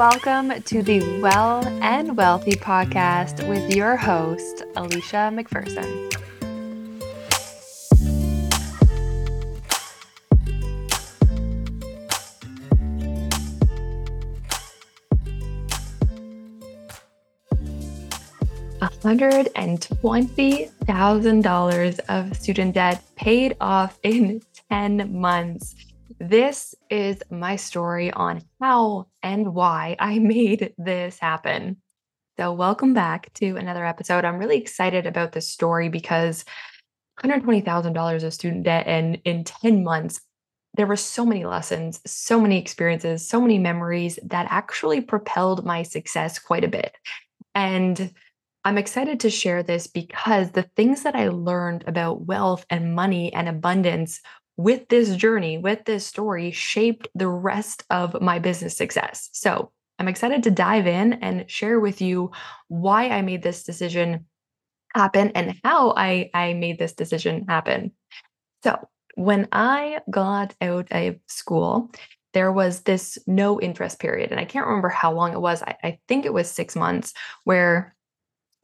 welcome to the Well and Wealthy podcast with your host, Alicia McPherson. $120,000 of student debt paid off in 10 months. This is my story on how and why I made this happen. So, welcome back to another episode. I'm really excited about this story because $120,000 of student debt and in 10 months, there were so many lessons, so many experiences, so many memories that actually propelled my success quite a bit. And I'm excited to share this because the things that I learned about wealth and money and abundance with this journey, with this story, shaped the rest of my business success. So I'm excited to dive in and share with you why I made this decision happen and how I, I made this decision happen. So, when I got out of school, there was this no interest period. And I can't remember how long it was. I, I think it was six months where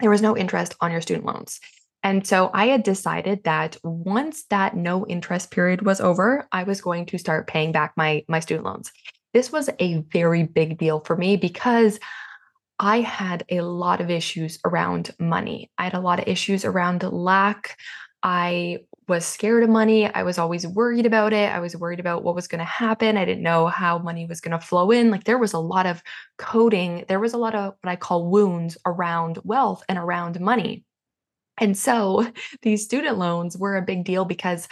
there was no interest on your student loans. And so I had decided that once that no interest period was over, I was going to start paying back my my student loans. This was a very big deal for me because I had a lot of issues around money. I had a lot of issues around lack. I was scared of money. I was always worried about it. I was worried about what was going to happen. I didn't know how money was going to flow in. Like there was a lot of coding, there was a lot of what I call wounds around wealth and around money. And so these student loans were a big deal because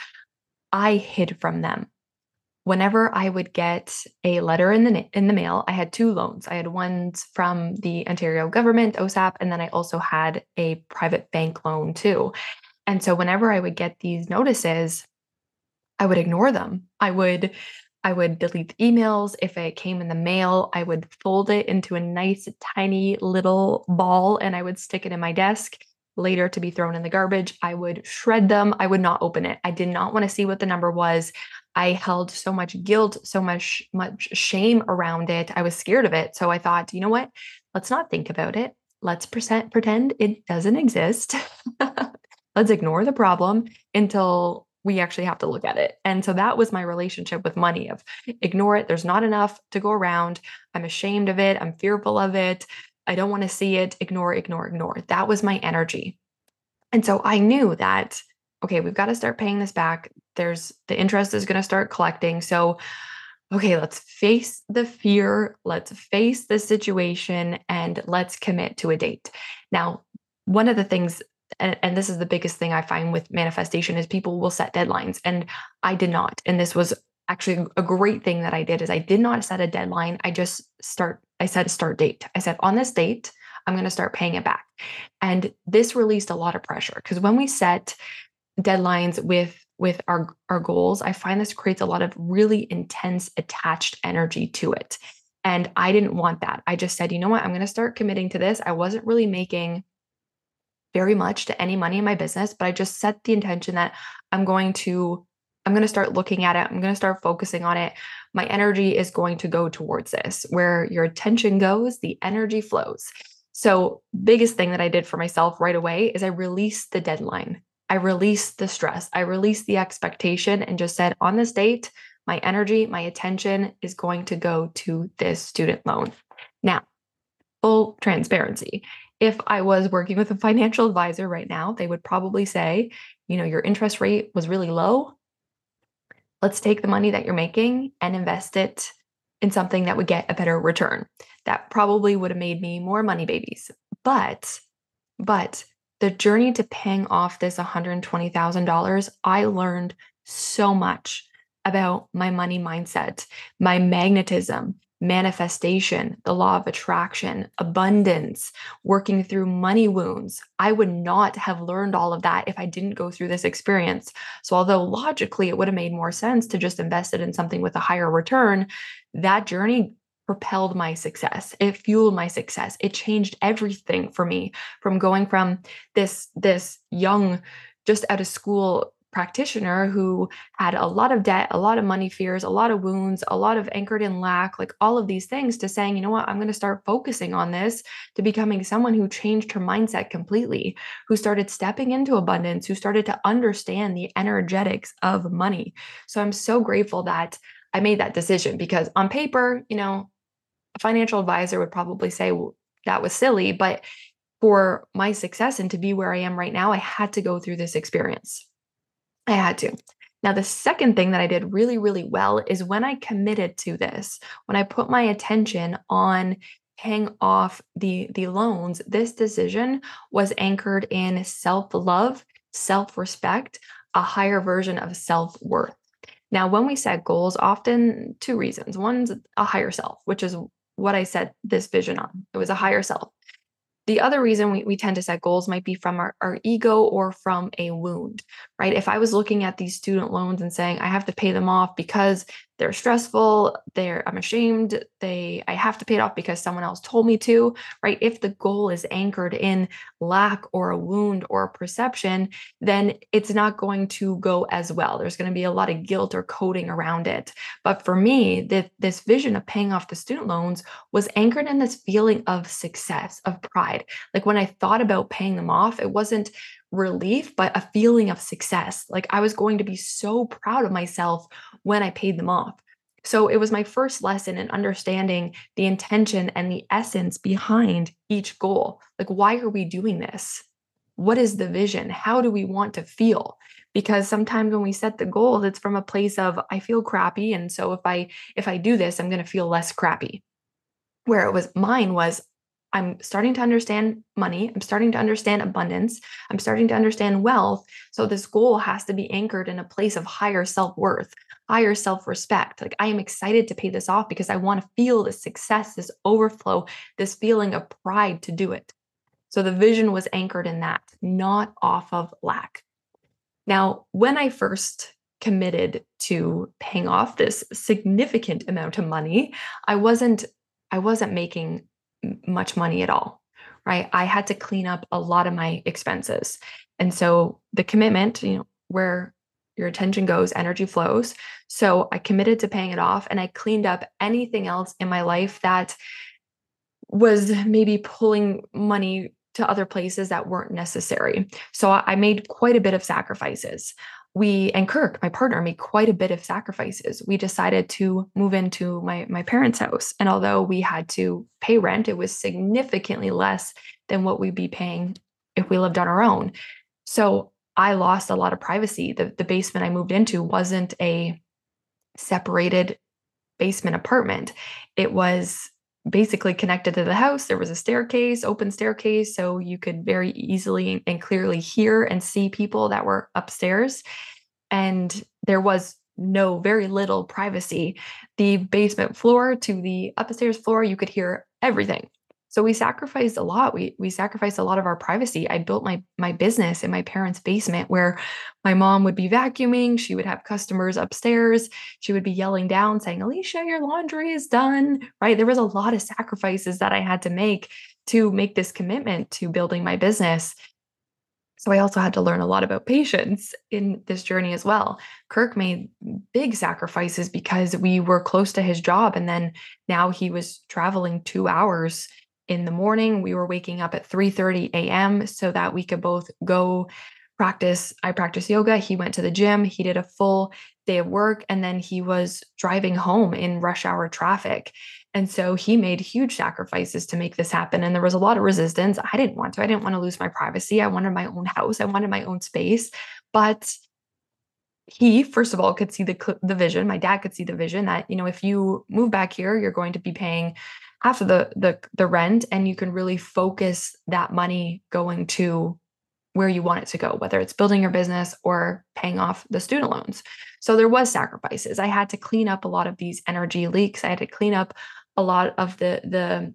I hid from them. Whenever I would get a letter in the in the mail, I had two loans. I had ones from the Ontario government, OSAP, and then I also had a private bank loan too. And so whenever I would get these notices, I would ignore them. I would I would delete the emails. If it came in the mail, I would fold it into a nice, tiny little ball and I would stick it in my desk later to be thrown in the garbage. I would shred them. I would not open it. I did not want to see what the number was. I held so much guilt, so much much shame around it. I was scared of it. So I thought, you know what? Let's not think about it. Let's pretend it doesn't exist. Let's ignore the problem until we actually have to look at it. And so that was my relationship with money of ignore it. There's not enough to go around. I'm ashamed of it. I'm fearful of it. I don't want to see it. Ignore, ignore, ignore. That was my energy. And so I knew that, okay, we've got to start paying this back. There's the interest is going to start collecting. So, okay, let's face the fear. Let's face the situation and let's commit to a date. Now, one of the things and, and, this is the biggest thing I find with manifestation is people will set deadlines and I did not and this was actually a great thing that I did is I did not set a deadline. I just start, I set a start date. I said, on this date, I'm going to start paying it back. And this released a lot of pressure because when we set deadlines with with our our goals, I find this creates a lot of really intense attached energy to it. And I didn't want that. I just said, you know what? I'm going to start committing to this. I wasn't really making very much to any money in my business, but I just set the intention that I'm going to I'm going to start looking at it. I'm going to start focusing on it. My energy is going to go towards this. Where your attention goes, the energy flows. So, biggest thing that I did for myself right away is I released the deadline. I released the stress. I released the expectation and just said, on this date, my energy, my attention is going to go to this student loan. Now, full transparency. If I was working with a financial advisor right now, they would probably say, you know, your interest rate was really low let's take the money that you're making and invest it in something that would get a better return. That probably would have made me more money babies. But, but the journey to paying off this $120,000, I learned so much about my money mindset, my magnetism, manifestation, the law of attraction, abundance, working through money wounds. I would not have learned all of that if I didn't go through this experience. So, although logically it would have made more sense to just invest it in something with a higher return, that journey propelled my success it fueled my success it changed everything for me from going from this this young just out of school practitioner who had a lot of debt, a lot of money fears, a lot of wounds, a lot of anchored in lack, like all of these things to saying, you know what, I'm going to start focusing on this to becoming someone who changed her mindset completely, who started stepping into abundance, who started to understand the energetics of money. So I'm so grateful that I made that decision because on paper, you know, a financial advisor would probably say, well, that was silly, but for my success and to be where I am right now, I had to go through this experience. I had to. Now, the second thing that I did really, really well is when I committed to this, when I put my attention on paying off the, the loans, this decision was anchored in self love, self respect, a higher version of self worth. Now, when we set goals, often two reasons. One's a higher self, which is what I set this vision on. It was a higher self. The other reason we, we tend to set goals might be from our, our ego or from a wound, right? If I was looking at these student loans and saying, I have to pay them off because they're stressful they're i'm ashamed they i have to pay it off because someone else told me to right? If the goal is anchored in lack or a wound or a perception then it's not going to go as well. There's going to be a lot of guilt or coding around it. But for me the, this vision of paying off the student loans was anchored in this feeling of success of pride. Like when i thought about paying them off it wasn't relief, but a feeling of success. Like I was going to be so proud of myself when I paid them off. So it was my first lesson in understanding the intention and the essence behind each goal. Like, why are we doing this? What is the vision? How do we want to feel? Because sometimes when we set the goals, it's from a place of I feel crappy. And so if I if I do this, I'm going to feel less crappy. Where it was mine was I'm starting to understand money. I'm starting to understand abundance. I'm starting to understand wealth. So this goal has to be anchored in a place of higher self worth, higher self respect. Like I am excited to pay this off because I want to feel this success, this overflow, this feeling of pride to do it. So the vision was anchored in that, not off of lack. Now, when I first committed to paying off this significant amount of money, I wasn't I wasn't making much money at all, right? I had to clean up a lot of my expenses. And so the commitment, you know, where your attention goes, energy flows. So I committed to paying it off and I cleaned up anything else in my life that was maybe pulling money to other places that weren't necessary. So I made quite a bit of sacrifices we and Kirk, my partner, made quite a bit of sacrifices. We decided to move into my my parents' house, and although we had to pay rent, it was significantly less than what we'd be paying if we lived on our own. So I lost a lot of privacy. The the basement I moved into wasn't a separated basement apartment. It was basically connected to the house. There was a staircase, open staircase, so you could very easily and clearly hear and see people that were upstairs. And there was no, very little privacy. The basement floor to the upstairs floor, you could hear everything. So we sacrificed a lot. We we sacrificed a lot of our privacy. I built my my business in my parents' basement where my mom would be vacuuming, she would have customers upstairs, she would be yelling down saying, "Alicia, your laundry is done." Right? There was a lot of sacrifices that I had to make to make this commitment to building my business. So I also had to learn a lot about patience in this journey as well. Kirk made big sacrifices because we were close to his job and then now he was traveling 2 hours in the morning. We were waking up at 3:30 a.m. so that we could both go practice. I practice yoga. He went to the gym. He did a full day of work and then he was driving home in rush hour traffic. And so he made huge sacrifices to make this happen. And there was a lot of resistance. I didn't want to. I didn't want to lose my privacy. I wanted my own house. I wanted my own space. But he first of all could see the the vision my dad could see the vision that you know if you move back here you're going to be paying half of the the the rent and you can really focus that money going to where you want it to go whether it's building your business or paying off the student loans. So there was sacrifices. I had to clean up a lot of these energy leaks. I had to clean up a lot of the the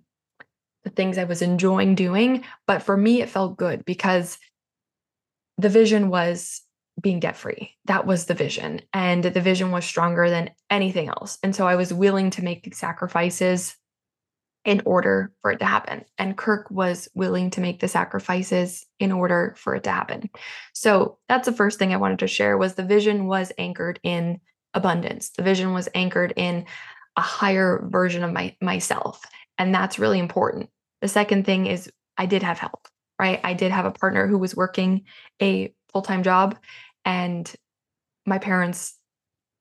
the things i was enjoying doing. But for me it felt good because the vision was being debt free that was the vision. And the vision was stronger than anything else. And so i was willing to make sacrifices in order for it to happen. And Kirk was willing to make the sacrifices in order for it to happen. So that's the first thing I wanted to share was the vision was anchored in abundance. The vision was anchored in a higher version of my myself. And that's really important. The second thing is I did have help, right? I did have a partner who was working a full-time job and my parents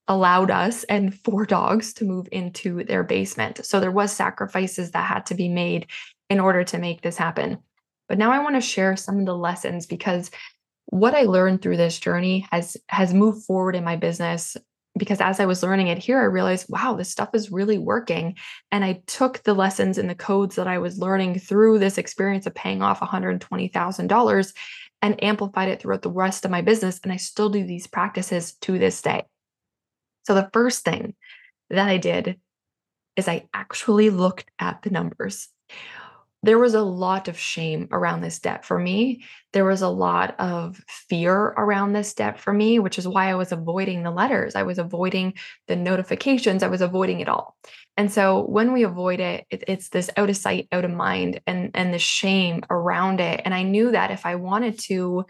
allowed us and four dogs to move into their basement. So there was sacrifices that had to be made in order to make this happen. But now I want to share some of the lessons because what I learned through this journey has has moved forward in my business because as I was learning it here I realized wow this stuff is really working and I took the lessons and the codes that I was learning through this experience of paying off $120,000 and amplified it throughout the rest of my business and I still do these practices to this day. So the first thing that I did is I actually looked at the numbers. There was a lot of shame around this debt for me. There was a lot of fear around this debt for me, which is why I was avoiding the letters. I was avoiding the notifications. I was avoiding it all. And so when we avoid it, it, it's this out of sight, out of mind, and and the shame around it. And I knew that if I wanted to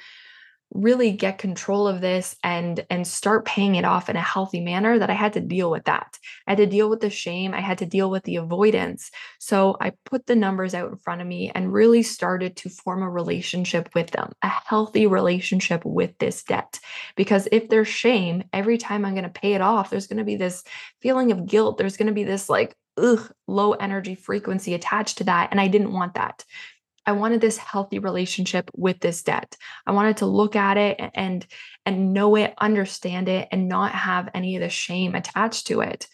really get control of this and and start paying it off in a healthy manner that I had to deal with that. I had to deal with the shame, I had to deal with the avoidance. So I put the numbers out in front of me and really started to form a relationship with them, a healthy relationship with this debt. Because if there's shame, every time I'm going to pay it off, there's going to be this feeling of guilt, there's going to be this like ugh, low energy frequency attached to that and I didn't want that. I wanted this healthy relationship with this debt. I wanted to look at it and and know it, understand it and not have any of the shame attached to it.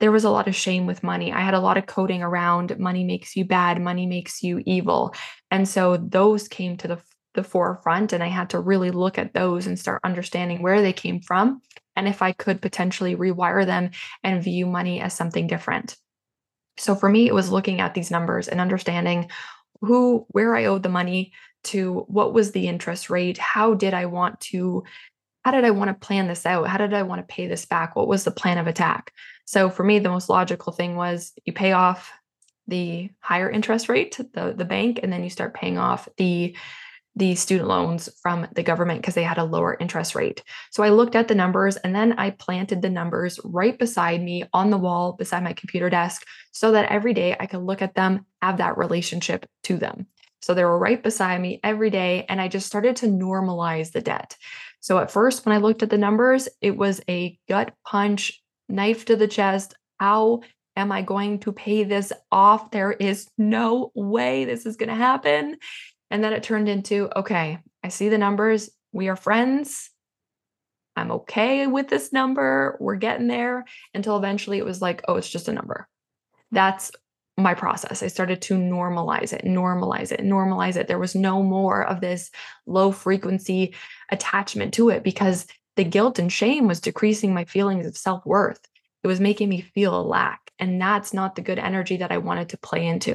There was a lot of shame with money. I had a lot of coding around money makes you bad, money makes you evil. And so those came to the the forefront and I had to really look at those and start understanding where they came from and if I could potentially rewire them and view money as something different. So for me, it was looking at these numbers and understanding who where I owed the money to what was the interest rate, how did I want to how did I want to plan this out? How did I want to pay this back? What was the plan of attack? So for me the most logical thing was you pay off the higher interest rate, the the bank and then you start paying off the the student loans from the government because they had a lower interest rate. So I looked at the numbers and then I planted the numbers right beside me on the wall beside my computer desk so that every day I could look at them, have that relationship to them. So they were right beside me every day and I just started to normalize the debt. So at first when I looked at the numbers, it was a gut punch, knife to the chest. How am I going to pay this off? There is no way this is going to happen. And then it turned into okay, I see the numbers. We are friends. I'm okay with this number. We're getting there until eventually it was like, oh, it's just a number. That's my process. I started to normalize it, normalize it, normalize it. There was no more of this low frequency attachment to it because the guilt and shame was decreasing my feelings of self worth. It was making me feel a lack. And that's not the good energy that I wanted to play into.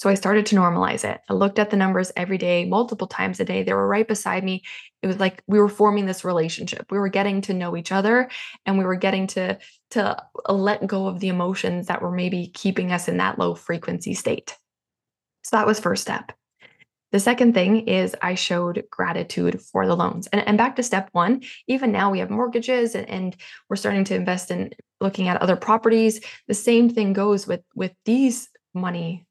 So I started to normalize it. I looked at the numbers every day, multiple times a day. They were right beside me. It was like we were forming this relationship. We were getting to know each other and we were getting to to uh, let go of the emotions that were maybe keeping us in that low frequency state. So that was first step. The second thing is I showed gratitude for the loans. And, and back to step one, even now we have mortgages and, and, we're starting to invest in looking at other properties. The same thing goes with, with these money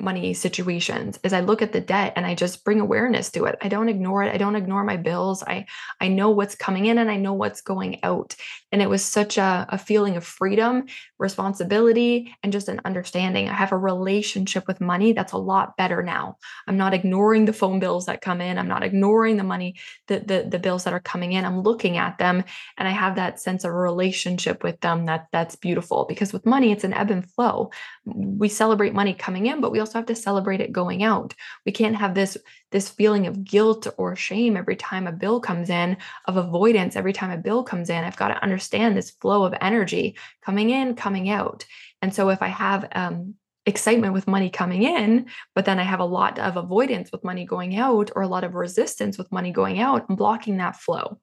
money situations is I look at the debt and I just bring awareness to it. I don't ignore it. I don't ignore my bills. I I know what's coming in and I know what's going out. And it was such a, a feeling of freedom, responsibility, and just an understanding. I have a relationship with money that's a lot better now. I'm not ignoring the phone bills that come in. I'm not ignoring the money, the the, the bills that are coming in. I'm looking at them and I have that sense of relationship with them that that's beautiful because with money it's an ebb and flow. We celebrate money coming in, but we also also have to celebrate it going out. We can't have this this feeling of guilt or shame every time a bill comes in, of avoidance every time a bill comes in. I've got to understand this flow of energy coming in, coming out. And so if I have um, excitement with money coming in, but then I have a lot of avoidance with money going out or a lot of resistance with money going out and blocking that flow.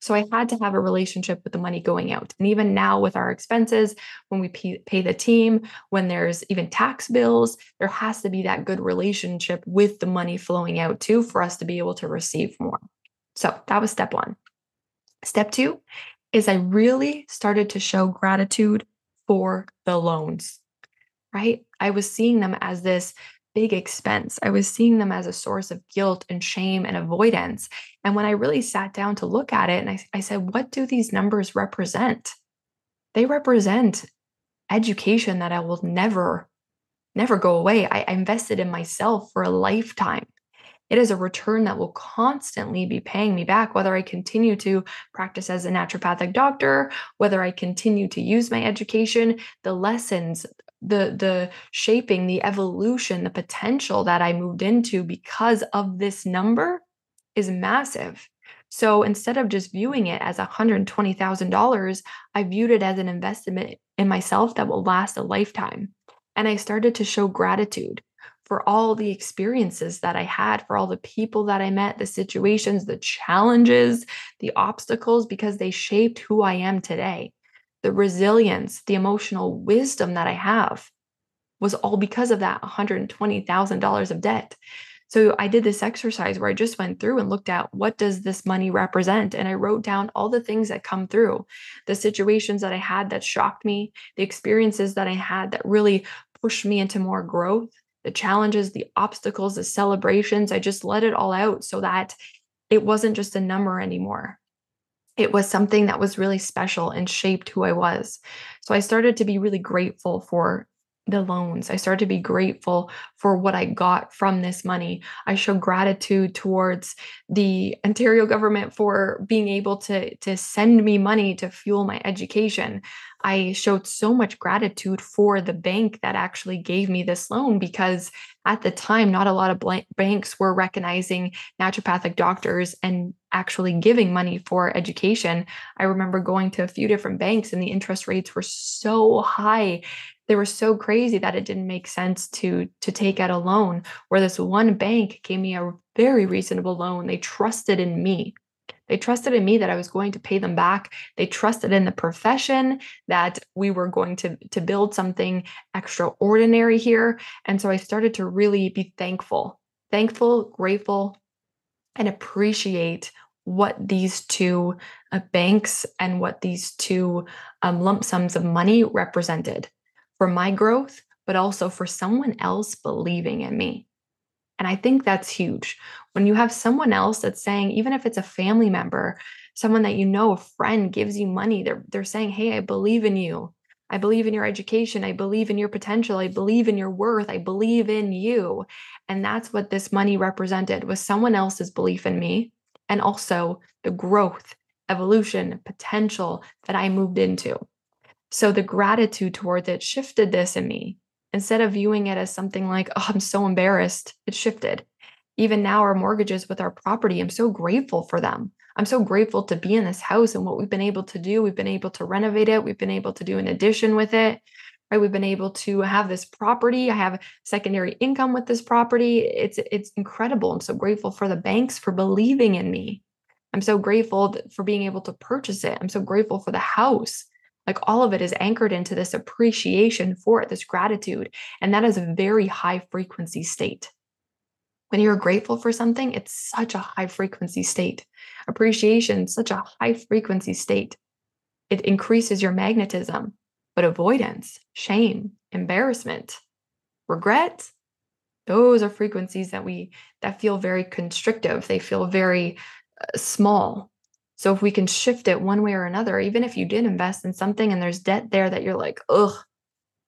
So I had to have a relationship with the money going out. And even now with our expenses, when we pay, the team, when there's even tax bills, there has to be that good relationship with the money flowing out too for us to be able to receive more. So that was step one. Step two is I really started to show gratitude for the loans, right? I was seeing them as this big expense. I was seeing them as a source of guilt and shame and avoidance. And when I really sat down to look at it and I, I said, what do these numbers represent? They represent education that I will never, never go away. I, I invested in myself for a lifetime. It is a return that will constantly be paying me back, whether I continue to practice as a naturopathic doctor, whether I continue to use my education, the lessons, the the shaping, the evolution, the potential that I moved into because of this number is massive. So instead of just viewing it as $120,000, I viewed it as an investment in myself that will last a lifetime. And I started to show gratitude for all the experiences that I had, for all the people that I met, the situations, the challenges, the obstacles, because they shaped who I am today. The resilience, the emotional wisdom that I have was all because of that $120,000 of debt. So I did this exercise where I just went through and looked at what does this money represent and I wrote down all the things that come through, the situations that I had that shocked me, the experiences that I had that really pushed me into more growth, the challenges, the obstacles, the celebrations. I just let it all out so that it wasn't just a number anymore. It was something that was really special and shaped who I was. So I started to be really grateful for the loans. I started to be grateful for what I got from this money. I show gratitude towards the Ontario government for being able to, to send me money to fuel my education. I showed so much gratitude for the bank that actually gave me this loan because at the time, not a lot of banks were recognizing naturopathic doctors and actually giving money for education. I remember going to a few different banks and the interest rates were so high they were so crazy that it didn't make sense to to take out a loan where this one bank gave me a very reasonable loan they trusted in me they trusted in me that I was going to pay them back. They trusted in the profession that we were going to, to build something extraordinary here. And so I started to really be thankful, thankful, grateful, and appreciate what these two uh, banks and what these two um, lump sums of money represented for my growth, but also for someone else believing in me. And I think that's huge. When you have someone else that's saying, even if it's a family member, someone that you know, a friend gives you money, they're, they're saying, Hey, I believe in you. I believe in your education. I believe in your potential. I believe in your worth. I believe in you. And that's what this money represented was someone else's belief in me and also the growth, evolution, potential that I moved into. So the gratitude towards it shifted this in me. Instead of viewing it as something like, oh, I'm so embarrassed, it shifted. Even now, our mortgages with our property, I'm so grateful for them. I'm so grateful to be in this house and what we've been able to do. We've been able to renovate it, we've been able to do an addition with it. Right, we've been able to have this property. I have secondary income with this property. It's it's incredible. I'm so grateful for the banks for believing in me. I'm so grateful for being able to purchase it. I'm so grateful for the house. Like all of it is anchored into this appreciation for it, this gratitude. And that is a very high frequency state. When you're grateful for something, it's such a high frequency state. Appreciation, such a high frequency state. It increases your magnetism, but avoidance, shame, embarrassment, regret, those are frequencies that we that feel very constrictive they feel very uh, small so if we can shift it one way or another, even if you did invest in something and there's debt there that you're like, ugh,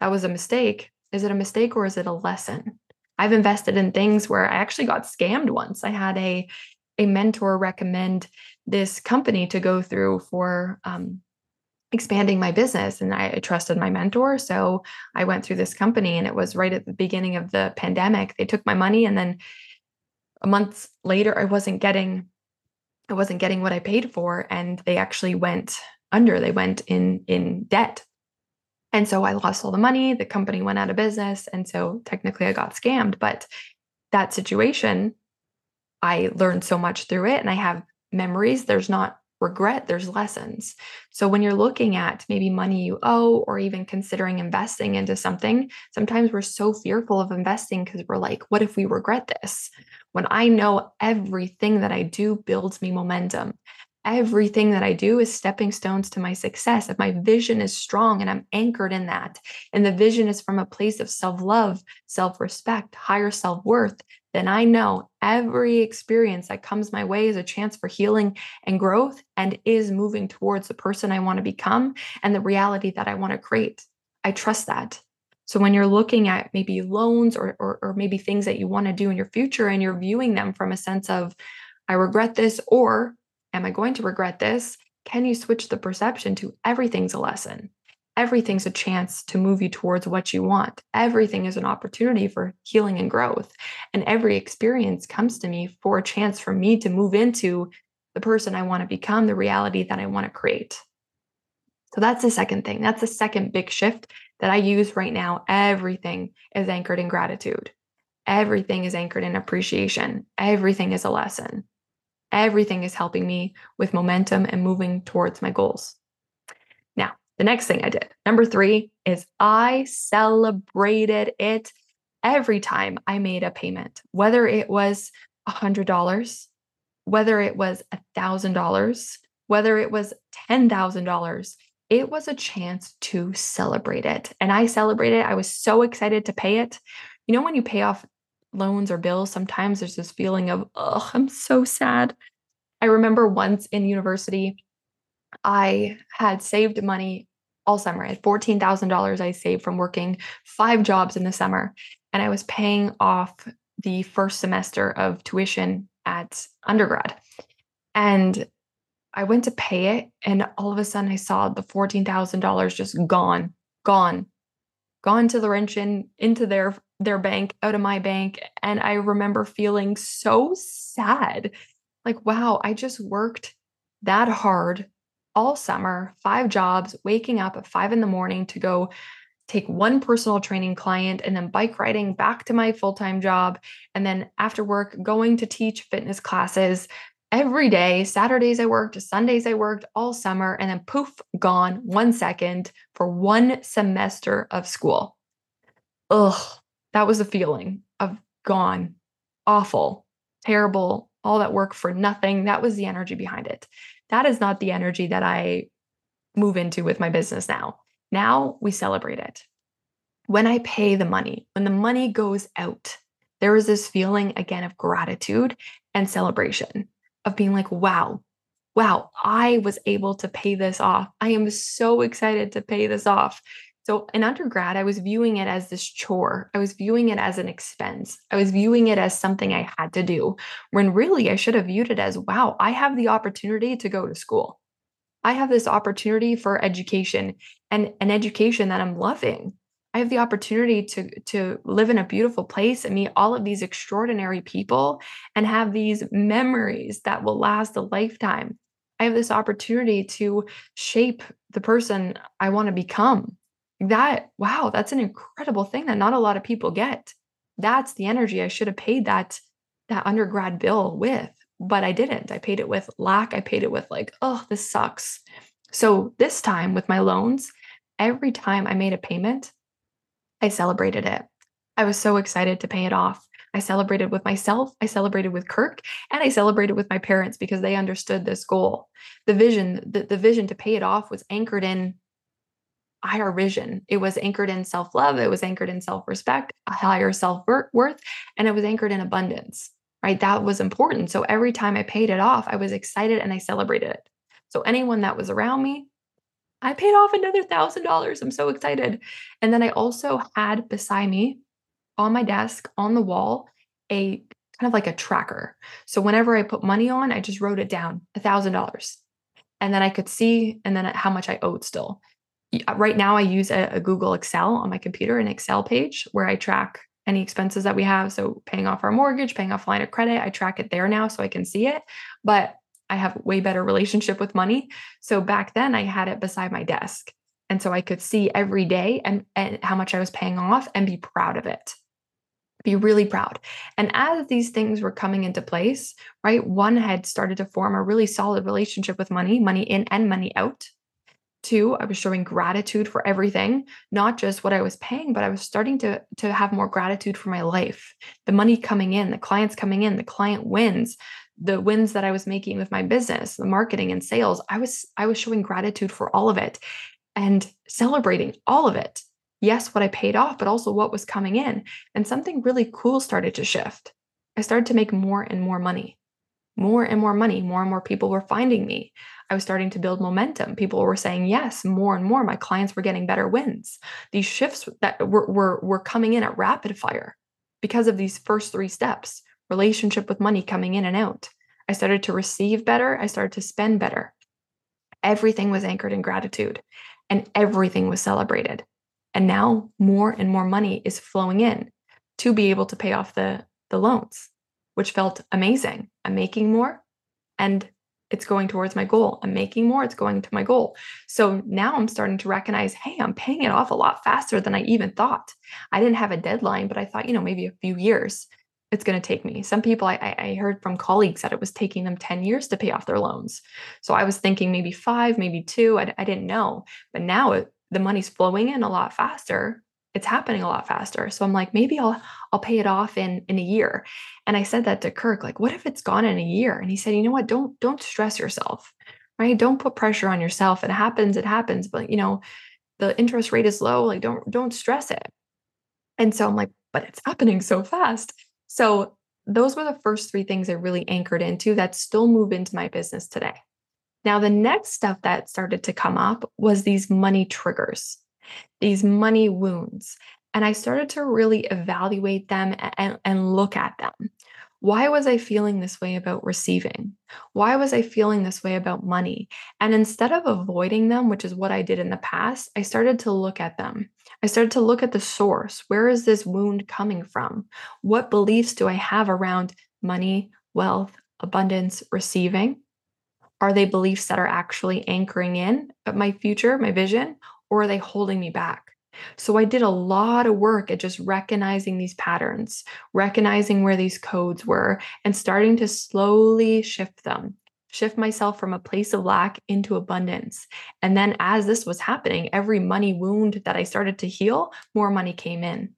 that was a mistake. Is it a mistake or is it a lesson? I've invested in things where I actually got scammed once. I had a a mentor recommend this company to go through for um, expanding my business and I trusted my mentor. So I went through this company and it was right at the beginning of the pandemic. They took my money and then a month later I wasn't getting I wasn't getting what I paid for and they actually went under they went in in debt And so I lost all the money. The company went out of business. And so technically I got scammed. But that situation, I learned so much through it and I have memories. There's not regret, there's lessons. So when you're looking at maybe money you owe or even considering investing into something, sometimes we're so fearful of investing because we're like, what if we regret this? When I know everything that I do builds me momentum. Everything that I do is stepping stones to my success. If my vision is strong and I'm anchored in that, and the vision is from a place of self love, self respect, higher self worth, then I know every experience that comes my way is a chance for healing and growth and is moving towards the person I want to become and the reality that I want to create. I trust that. So when you're looking at maybe loans or, or, or maybe things that you want to do in your future and you're viewing them from a sense of, I regret this or Am I going to regret this? Can you switch the perception to everything's a lesson? Everything's a chance to move you towards what you want. Everything is an opportunity for healing and growth. And every experience comes to me for a chance for me to move into the person I want to become, the reality that I want to create. So that's the second thing. That's the second big shift that I use right now. Everything is anchored in gratitude. Everything is anchored in appreciation. Everything is a lesson. Everything is helping me with momentum and moving towards my goals. Now, the next thing I did, number three, is I celebrated it every time I made a payment, whether it was $100, whether it was $1,000, whether it was $10,000. It was a chance to celebrate it. And I celebrated. I was so excited to pay it. You know, when you pay off loans or bills, sometimes there's this feeling of, oh, I'm so sad. I remember once in university, I had saved money all summer. I had $14,000 I saved from working five jobs in the summer. And I was paying off the first semester of tuition at undergrad. And I went to pay it. And all of a sudden, I saw the $14,000 just gone, gone, gone to Laurentian into their their bank out of my bank and I remember feeling so sad. Like wow, I just worked that hard all summer, five jobs, waking up at 5 in the morning to go take one personal training client and then bike riding back to my full-time job and then after work going to teach fitness classes every day. Saturdays I worked, Sundays I worked all summer, and then poof, gone one second for one semester of school. Ugh, that was a feeling of gone, awful, terrible, all that work for nothing. That was the energy behind it. That is not the energy that I move into with my business now. Now we celebrate it. When I pay the money, when the money goes out, there is this feeling again of gratitude and celebration of being like, wow, wow, I was able to pay this off. I am so excited to pay this off. So in undergrad, I was viewing it as this chore. I was viewing it as an expense. I was viewing it as something I had to do, when really I should have viewed it as wow, I have the opportunity to go to school. I have this opportunity for education and an education that I'm loving. I have the opportunity to, to live in a beautiful place and meet all of these extraordinary people and have these memories that will last a lifetime. I have this opportunity to shape the person I want to become. That, wow, that's an incredible thing that not a lot of people get. That's the energy I should have paid that that undergrad bill with, but I didn't. I paid it with lack. I paid it with like, oh, this sucks. So this time with my loans, every time I made a payment, I celebrated it. I was so excited to pay it off. I celebrated with myself, I celebrated with Kirk, and I celebrated with my parents because they understood this goal. The vision, the, the vision to pay it off was anchored in higher vision. It was anchored in self love, it was anchored in self respect, a higher self worth, and it was anchored in abundance, right? That was important. So every time I paid it off, I was excited and I celebrated it. So anyone that was around me, I paid off another thousand dollars. I'm so excited. And then I also had beside me on my desk on the wall a kind of like a tracker. So whenever I put money on, I just wrote it down a thousand dollars. And then I could see and then how much I owed still. Uh, right now, I use a, a Google Excel on my computer, an Excel page where I track any expenses that we have. So paying off our mortgage, paying off line of credit, I track it there now so I can see it. But I have way better relationship with money. So back then I had it beside my desk. And so I could see every day and, and how much I was paying off and be proud of it. Be really proud. And as these things were coming into place, right, one had started to form a really solid relationship with money, money in and money out. Two, I was showing gratitude for everything, not just what I was paying, but I was starting to, to have more gratitude for my life. The money coming in, the clients coming in, the client wins, the wins that I was making with my business, the marketing and sales. I was I was showing gratitude for all of it and celebrating all of it. Yes, what I paid off, but also what was coming in. And something really cool started to shift. I started to make more and more money, more and more money. More and more people were finding me. I was starting to build momentum. People were saying yes more and more. My clients were getting better wins. These shifts that were, were, were coming in at rapid fire because of these first three steps relationship with money coming in and out. I started to receive better. I started to spend better. Everything was anchored in gratitude and everything was celebrated. And now more and more money is flowing in to be able to pay off the, the loans, which felt amazing. I'm making more and it's going towards my goal. I'm making more, it's going to my goal. So now I'm starting to recognize, hey, I'm paying it off a lot faster than I even thought. I didn't have a deadline, but I thought, you know, maybe a few years it's going to take me. Some people I, I heard from colleagues that it was taking them 10 years to pay off their loans. So I was thinking maybe five, maybe two. I, I didn't know. But now it, the money's flowing in a lot faster. It's happening a lot faster. So I'm like, maybe I'll I'll pay it off in in a year. And I said that to Kirk, like, what if it's gone in a year? And he said, you know what? Don't don't stress yourself. Right? Don't put pressure on yourself. It happens, it happens. But you know, the interest rate is low. Like, don't don't stress it. And so I'm like, but it's happening so fast. So those were the first three things I really anchored into that still move into my business today. Now, the next stuff that started to come up was these money triggers, these money wounds. And I started to really evaluate them and, and look at them. Why was I feeling this way about receiving? Why was I feeling this way about money? And instead of avoiding them, which is what I did in the past, I started to look at them. I started to look at the source. Where is this wound coming from? What beliefs do I have around money, wealth, abundance, receiving? Are they beliefs that are actually anchoring in my future, my vision, or are they holding me back? So I did a lot of work at just recognizing these patterns, recognizing where these codes were, and starting to slowly shift them, shift myself from a place of lack into abundance. And then as this was happening, every money wound that I started to heal, more money came in.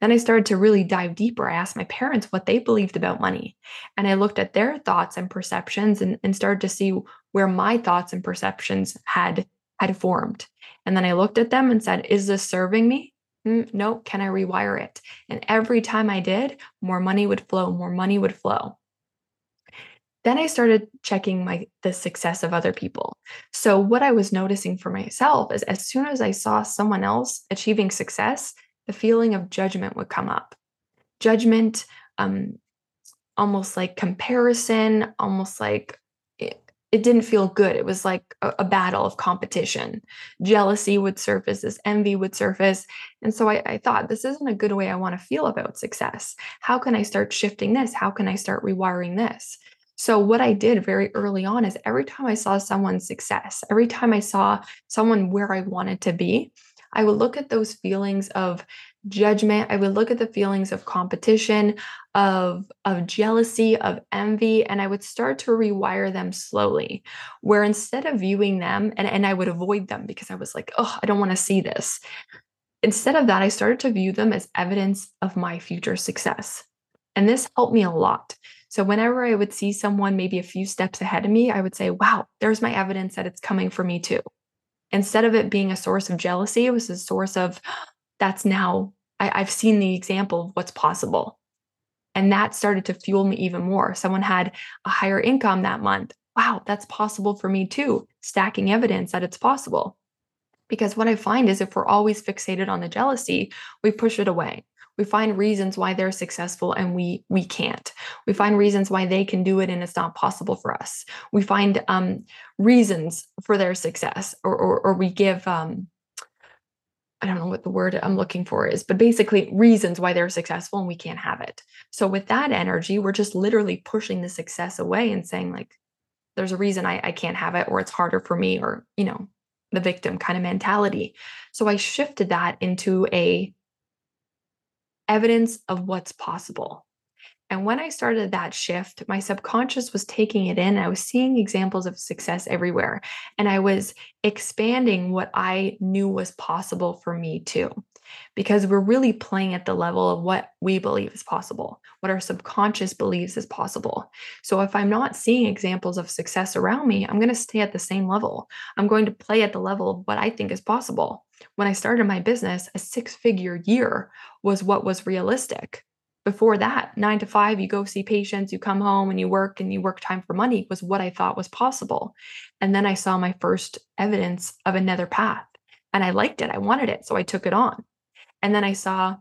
Then I started to really dive deeper. I asked my parents what they believed about money. And I looked at their thoughts and perceptions and, and started to see where my thoughts and perceptions had had formed. And then I looked at them and said, Is this serving me? Mm, no, can I rewire it? And every time I did, more money would flow, more money would flow. Then I started checking my the success of other people. So what I was noticing for myself is as soon as I saw someone else achieving success, the feeling of judgment would come up. Judgment, um, almost like comparison, almost like it didn't feel good. It was like a, a, battle of competition. Jealousy would surface, this envy would surface. And so I, I thought, this isn't a good way I want to feel about success. How can I start shifting this? How can I start rewiring this? So, what I did very early on is every time I saw someone's success, every time I saw someone where I wanted to be, I would look at those feelings of judgment. I would look at the feelings of competition, of, of jealousy, of envy, and I would start to rewire them slowly. Where instead of viewing them, and, and I would avoid them because I was like, oh, I don't want to see this. Instead of that, I started to view them as evidence of my future success. And this helped me a lot. So, whenever I would see someone maybe a few steps ahead of me, I would say, wow, there's my evidence that it's coming for me too. Instead of it being a source of jealousy, it was a source of, that's now I, I've seen the example of what's possible. And that started to fuel me even more. Someone had a higher income that month. Wow, that's possible for me too. Stacking evidence that it's possible. Because what I find is if we're always fixated on the jealousy, we push it away. We find reasons why they're successful and we we can't. We find reasons why they can do it and it's not possible for us. We find um, reasons for their success, or or, or we give um, I don't know what the word I'm looking for is, but basically reasons why they're successful and we can't have it. So with that energy, we're just literally pushing the success away and saying like, there's a reason I, I can't have it, or it's harder for me, or you know, the victim kind of mentality. So I shifted that into a evidence of what's possible. And when I started that shift, my subconscious was taking it in. I was seeing examples of success everywhere. And I was expanding what I knew was possible for me too. Because we're really playing at the level of what we believe is possible, what our subconscious believes is possible. So if I'm not seeing examples of success around me, I'm going to stay at the same level. I'm going to play at the level of what I think is possible. When I started my business, a six figure year was what was realistic before that, nine to five, you go see patients, you come home and you work and you work time for money was what I thought was possible. And then I saw my first evidence of another path and I liked it. I wanted it. So I took it on. And then I saw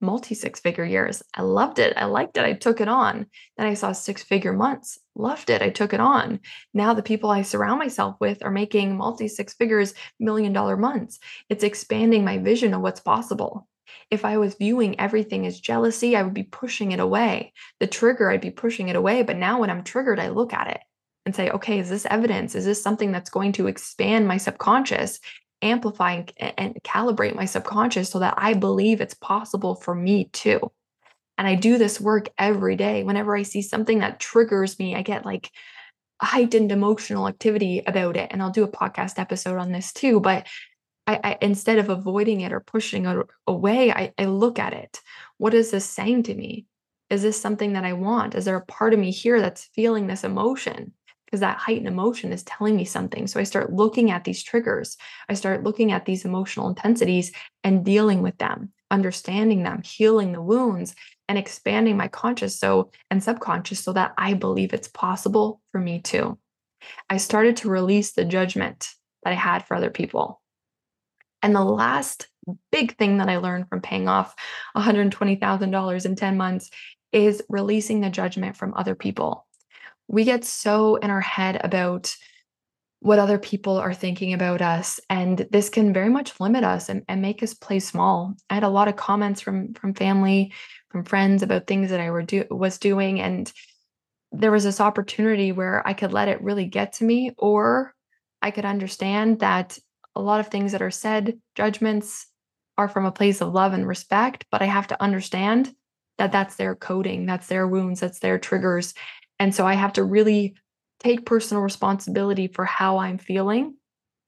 multi six figure years. I loved it. I liked it. I took it on. Then I saw six figure months. Loved it. I took it on. Now the people I surround myself with are making multi six figures, million dollar months. It's expanding my vision of what's possible. If I was viewing everything as jealousy, I would be pushing it away. The trigger, I'd be pushing it away. But now when I'm triggered, I look at it and say, okay, is this evidence? Is this something that's going to expand my subconscious, amplify and, calibrate my subconscious so that I believe it's possible for me too? And I do this work every day. Whenever I see something that triggers me, I get like heightened emotional activity about it. And I'll do a podcast episode on this too. But I, I, instead of avoiding it or pushing it away, I, I look at it. What is this saying to me? Is this something that I want? Is there a part of me here that's feeling this emotion? Because that heightened emotion is telling me something. So I start looking at these triggers. I start looking at these emotional intensities and dealing with them, understanding them, healing the wounds, and expanding my conscious so and subconscious so that I believe it's possible for me too. I started to release the judgment that I had for other people. And the last big thing that I learned from paying off $120,000 in 10 months is releasing the judgment from other people. We get so in our head about what other people are thinking about us and this can very much limit us and, and make us play small i had a lot of comments from from family from friends about things that i were do, was doing and there was this opportunity where i could let it really get to me or i could understand that a lot of things that are said, judgments are from a place of love and respect, but I have to understand that that's their coding, that's their wounds, that's their triggers. And so I have to really take personal responsibility for how I'm feeling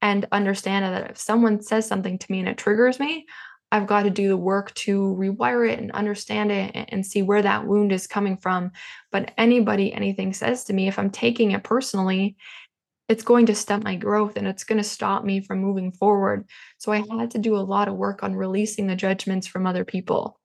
and understand that if someone says something to me and it triggers me, I've got to do the work to rewire it and understand it and see where that wound is coming from. But anybody, anything says to me, if I'm taking it personally it's going to stunt my growth and it's going to stop me from moving forward. So I had to do a lot of work on releasing the judgments from other people.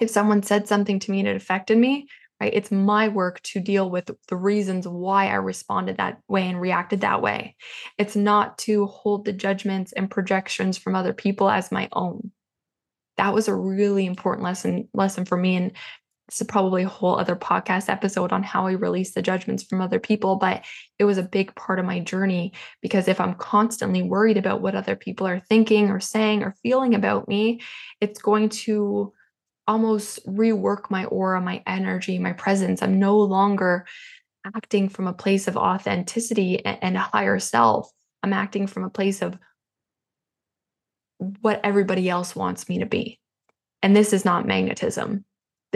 If someone said something to me and it affected me, right, it's my work to deal with the reasons why I responded that way and reacted that way. It's not to hold the judgments and projections from other people as my own. That was a really important lesson lesson for me and it's probably a whole other podcast episode on how I release the judgments from other people, but it was a big part of my journey because if I'm constantly worried about what other people are thinking or saying or feeling about me, it's going to almost rework my aura, my energy, my presence. I'm no longer acting from a place of authenticity and, a higher self. I'm acting from a place of what everybody else wants me to be. And this is not magnetism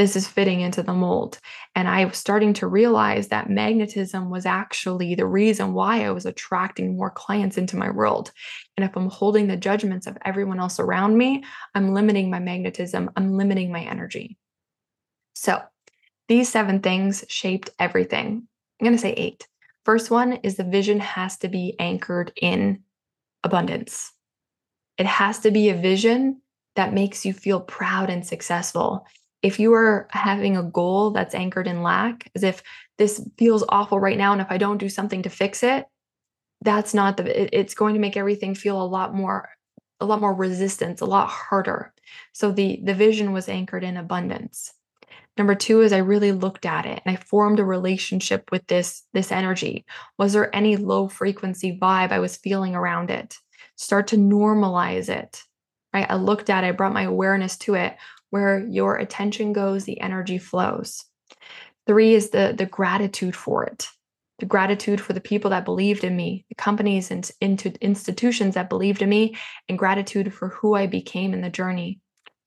this is fitting into the mold. And I was starting to realize that magnetism was actually the reason why I was attracting more clients into my world. And if I'm holding the judgments of everyone else around me, I'm limiting my magnetism, I'm limiting my energy. So these seven things shaped everything. I'm going to say eight. First one is the vision has to be anchored in abundance. It has to be a vision that makes you feel proud and successful if you are having a goal that's anchored in lack, as if this feels awful right now, and if I don't do something to fix it, that's not the, it, it's going to make everything feel a lot more, a lot more resistance, a lot harder. So the the vision was anchored in abundance. Number two is I really looked at it and I formed a relationship with this this energy. Was there any low frequency vibe I was feeling around it? Start to normalize it. Right? I looked at it, I brought my awareness to it where your attention goes, the energy flows. Three is the, the gratitude for it. the gratitude for the people that believed in me, the companies and into institutions that believed in me, and gratitude for who I became in the journey.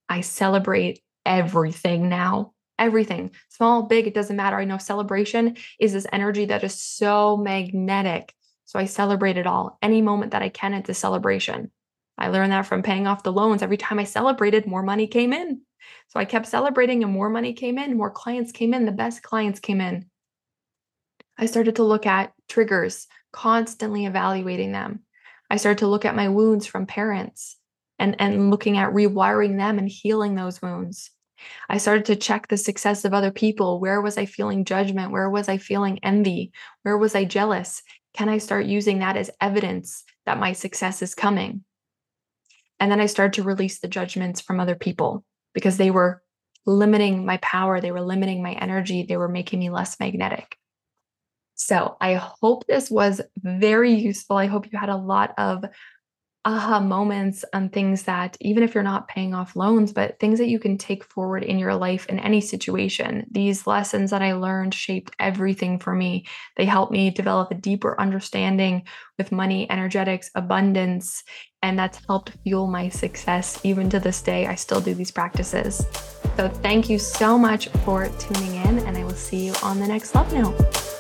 I celebrate everything now. Everything, small, big, it doesn't matter. I know celebration is this energy that is so magnetic. So I celebrate it all. Any moment that I can, it's a celebration. I learned that from paying off the loans. Every time I celebrated, more money came in. So I kept celebrating and more money came in, more clients came in, the best clients came in. I started to look at triggers, constantly evaluating them. I started to look at my wounds from parents and, and looking at rewiring them and healing those wounds. I started to check the success of other people. Where was I feeling judgment? Where was I feeling envy? Where was I jealous? Can I start using that as evidence that my success is coming? And then I started to release the judgments from other people because they were limiting my power, they were limiting my energy, they were making me less magnetic. So I hope this was very useful. I hope you had a lot of aha moments on things that, even if you're not paying off loans, but things that you can take forward in your life in any situation. These lessons that I learned shaped everything for me. They helped me develop a deeper understanding with money, energetics, abundance, and that's helped fuel my success. Even to this day, I still do these practices. So, thank you so much for tuning in, and I will see you on the next Love Note.